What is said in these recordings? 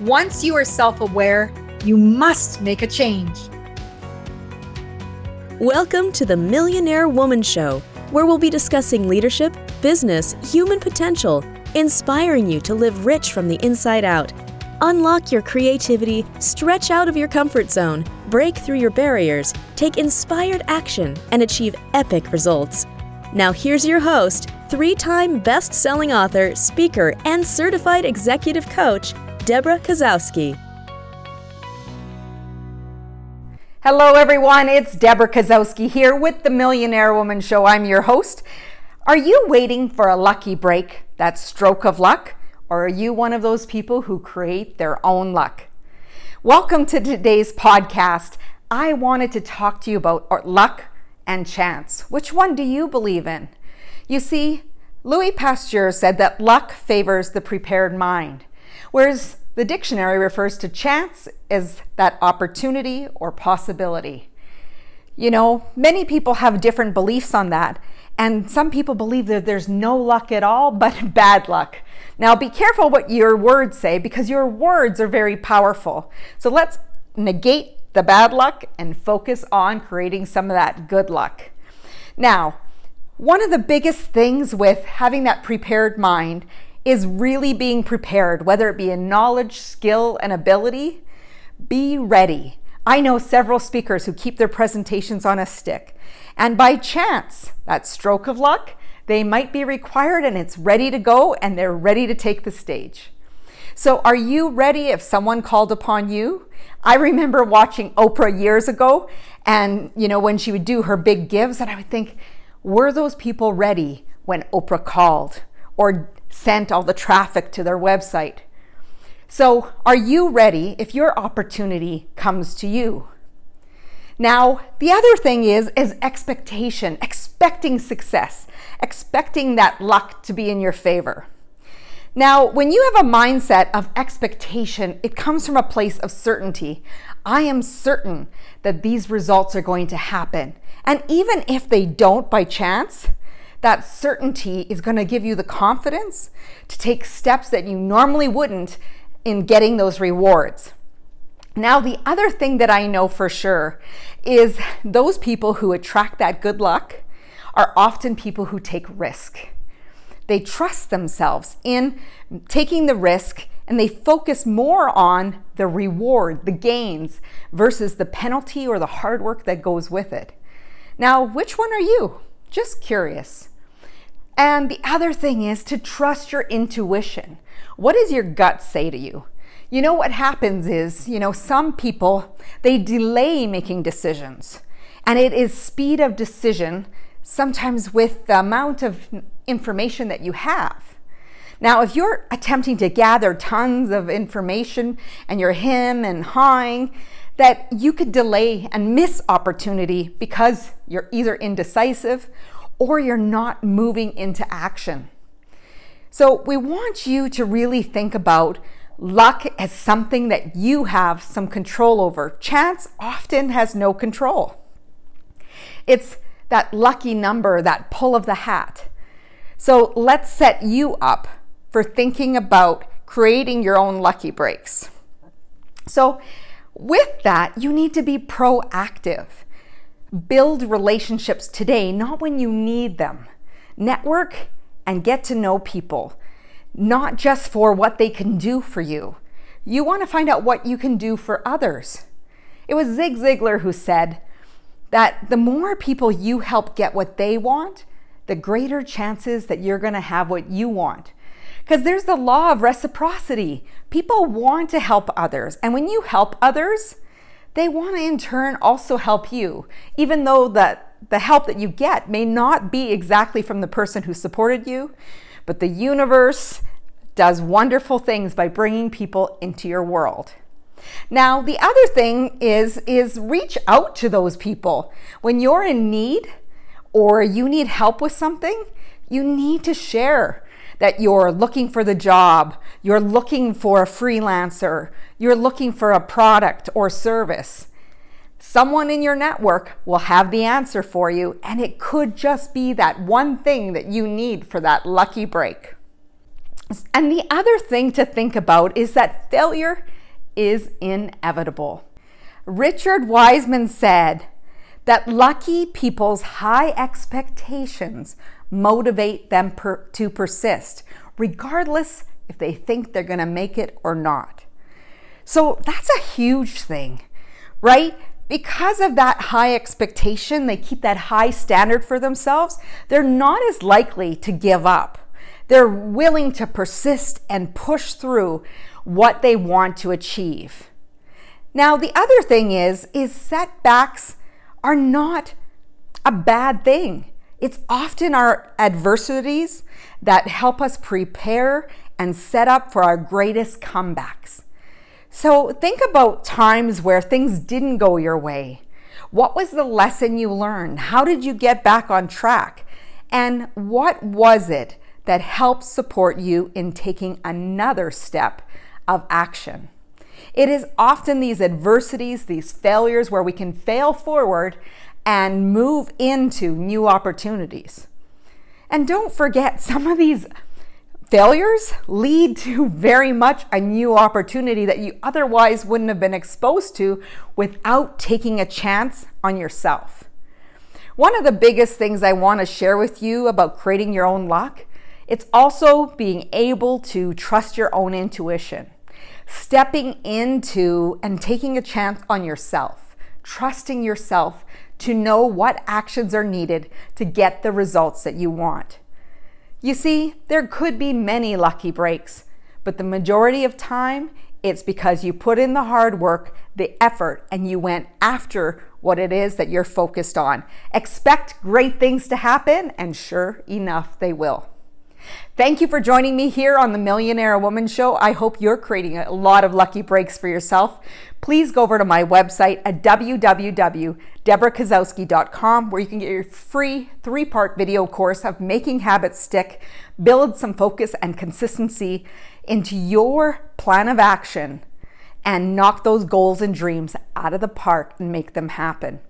Once you are self aware, you must make a change. Welcome to the Millionaire Woman Show, where we'll be discussing leadership, business, human potential, inspiring you to live rich from the inside out. Unlock your creativity, stretch out of your comfort zone, break through your barriers, take inspired action, and achieve epic results. Now, here's your host, three time best selling author, speaker, and certified executive coach, Debra Kasowski. Hello, everyone. It's Debra Kasowski here with the Millionaire Woman Show. I'm your host. Are you waiting for a lucky break, that stroke of luck? Or are you one of those people who create their own luck? Welcome to today's podcast. I wanted to talk to you about luck and chance. Which one do you believe in? You see, Louis Pasteur said that luck favors the prepared mind, whereas the dictionary refers to chance as that opportunity or possibility. You know, many people have different beliefs on that, and some people believe that there's no luck at all but bad luck. Now, be careful what your words say because your words are very powerful. So let's negate the bad luck and focus on creating some of that good luck. Now, one of the biggest things with having that prepared mind is really being prepared, whether it be in knowledge, skill, and ability. Be ready. I know several speakers who keep their presentations on a stick. And by chance, that stroke of luck, they might be required and it's ready to go and they're ready to take the stage. So, are you ready if someone called upon you? I remember watching Oprah years ago, and you know, when she would do her big gives, and I would think, were those people ready when Oprah called? Or sent all the traffic to their website. So, are you ready if your opportunity comes to you? Now, the other thing is is expectation, expecting success, expecting that luck to be in your favor. Now, when you have a mindset of expectation, it comes from a place of certainty. I am certain that these results are going to happen. And even if they don't by chance, that certainty is going to give you the confidence to take steps that you normally wouldn't in getting those rewards. Now, the other thing that I know for sure is those people who attract that good luck are often people who take risk. They trust themselves in taking the risk and they focus more on the reward, the gains, versus the penalty or the hard work that goes with it. Now, which one are you? Just curious. And the other thing is to trust your intuition. What does your gut say to you? You know what happens is, you know, some people they delay making decisions. And it is speed of decision sometimes with the amount of information that you have. Now, if you're attempting to gather tons of information and you're him and hawing, that you could delay and miss opportunity because you're either indecisive or you're not moving into action. So, we want you to really think about luck as something that you have some control over. Chance often has no control. It's that lucky number, that pull of the hat. So, let's set you up for thinking about creating your own lucky breaks. So, with that, you need to be proactive. Build relationships today, not when you need them. Network and get to know people, not just for what they can do for you. You want to find out what you can do for others. It was Zig Ziglar who said that the more people you help get what they want, the greater chances that you're going to have what you want. Because there's the law of reciprocity. People want to help others. And when you help others, they want to in turn also help you, even though that the help that you get may not be exactly from the person who supported you, but the universe does wonderful things by bringing people into your world. Now, the other thing is is reach out to those people. When you're in need or you need help with something, you need to share that you're looking for the job, you're looking for a freelancer, you're looking for a product or service. Someone in your network will have the answer for you, and it could just be that one thing that you need for that lucky break. And the other thing to think about is that failure is inevitable. Richard Wiseman said that lucky people's high expectations motivate them per- to persist, regardless if they think they're going to make it or not. So that's a huge thing, right? Because of that high expectation, they keep that high standard for themselves, they're not as likely to give up. They're willing to persist and push through what they want to achieve. Now, the other thing is is setbacks are not a bad thing. It's often our adversities that help us prepare and set up for our greatest comebacks. So think about times where things didn't go your way. What was the lesson you learned? How did you get back on track? And what was it that helped support you in taking another step of action? It is often these adversities, these failures where we can fail forward and move into new opportunities. And don't forget, some of these failures lead to very much a new opportunity that you otherwise wouldn't have been exposed to without taking a chance on yourself. One of the biggest things I want to share with you about creating your own luck, it's also being able to trust your own intuition. Stepping into and taking a chance on yourself, trusting yourself to know what actions are needed to get the results that you want. You see, there could be many lucky breaks, but the majority of time, it's because you put in the hard work, the effort, and you went after what it is that you're focused on. Expect great things to happen, and sure enough, they will. Thank you for joining me here on the Millionaire Woman Show. I hope you're creating a lot of lucky breaks for yourself. Please go over to my website at www.debrakasowski.com where you can get your free three part video course of making habits stick, build some focus and consistency into your plan of action, and knock those goals and dreams out of the park and make them happen.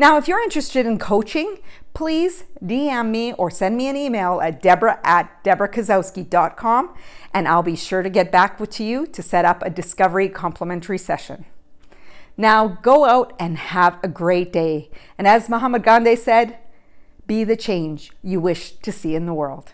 Now, if you're interested in coaching, please DM me or send me an email at deborah at debrakasowski.com and I'll be sure to get back to you to set up a discovery complimentary session. Now go out and have a great day. And as Mahatma Gandhi said, be the change you wish to see in the world.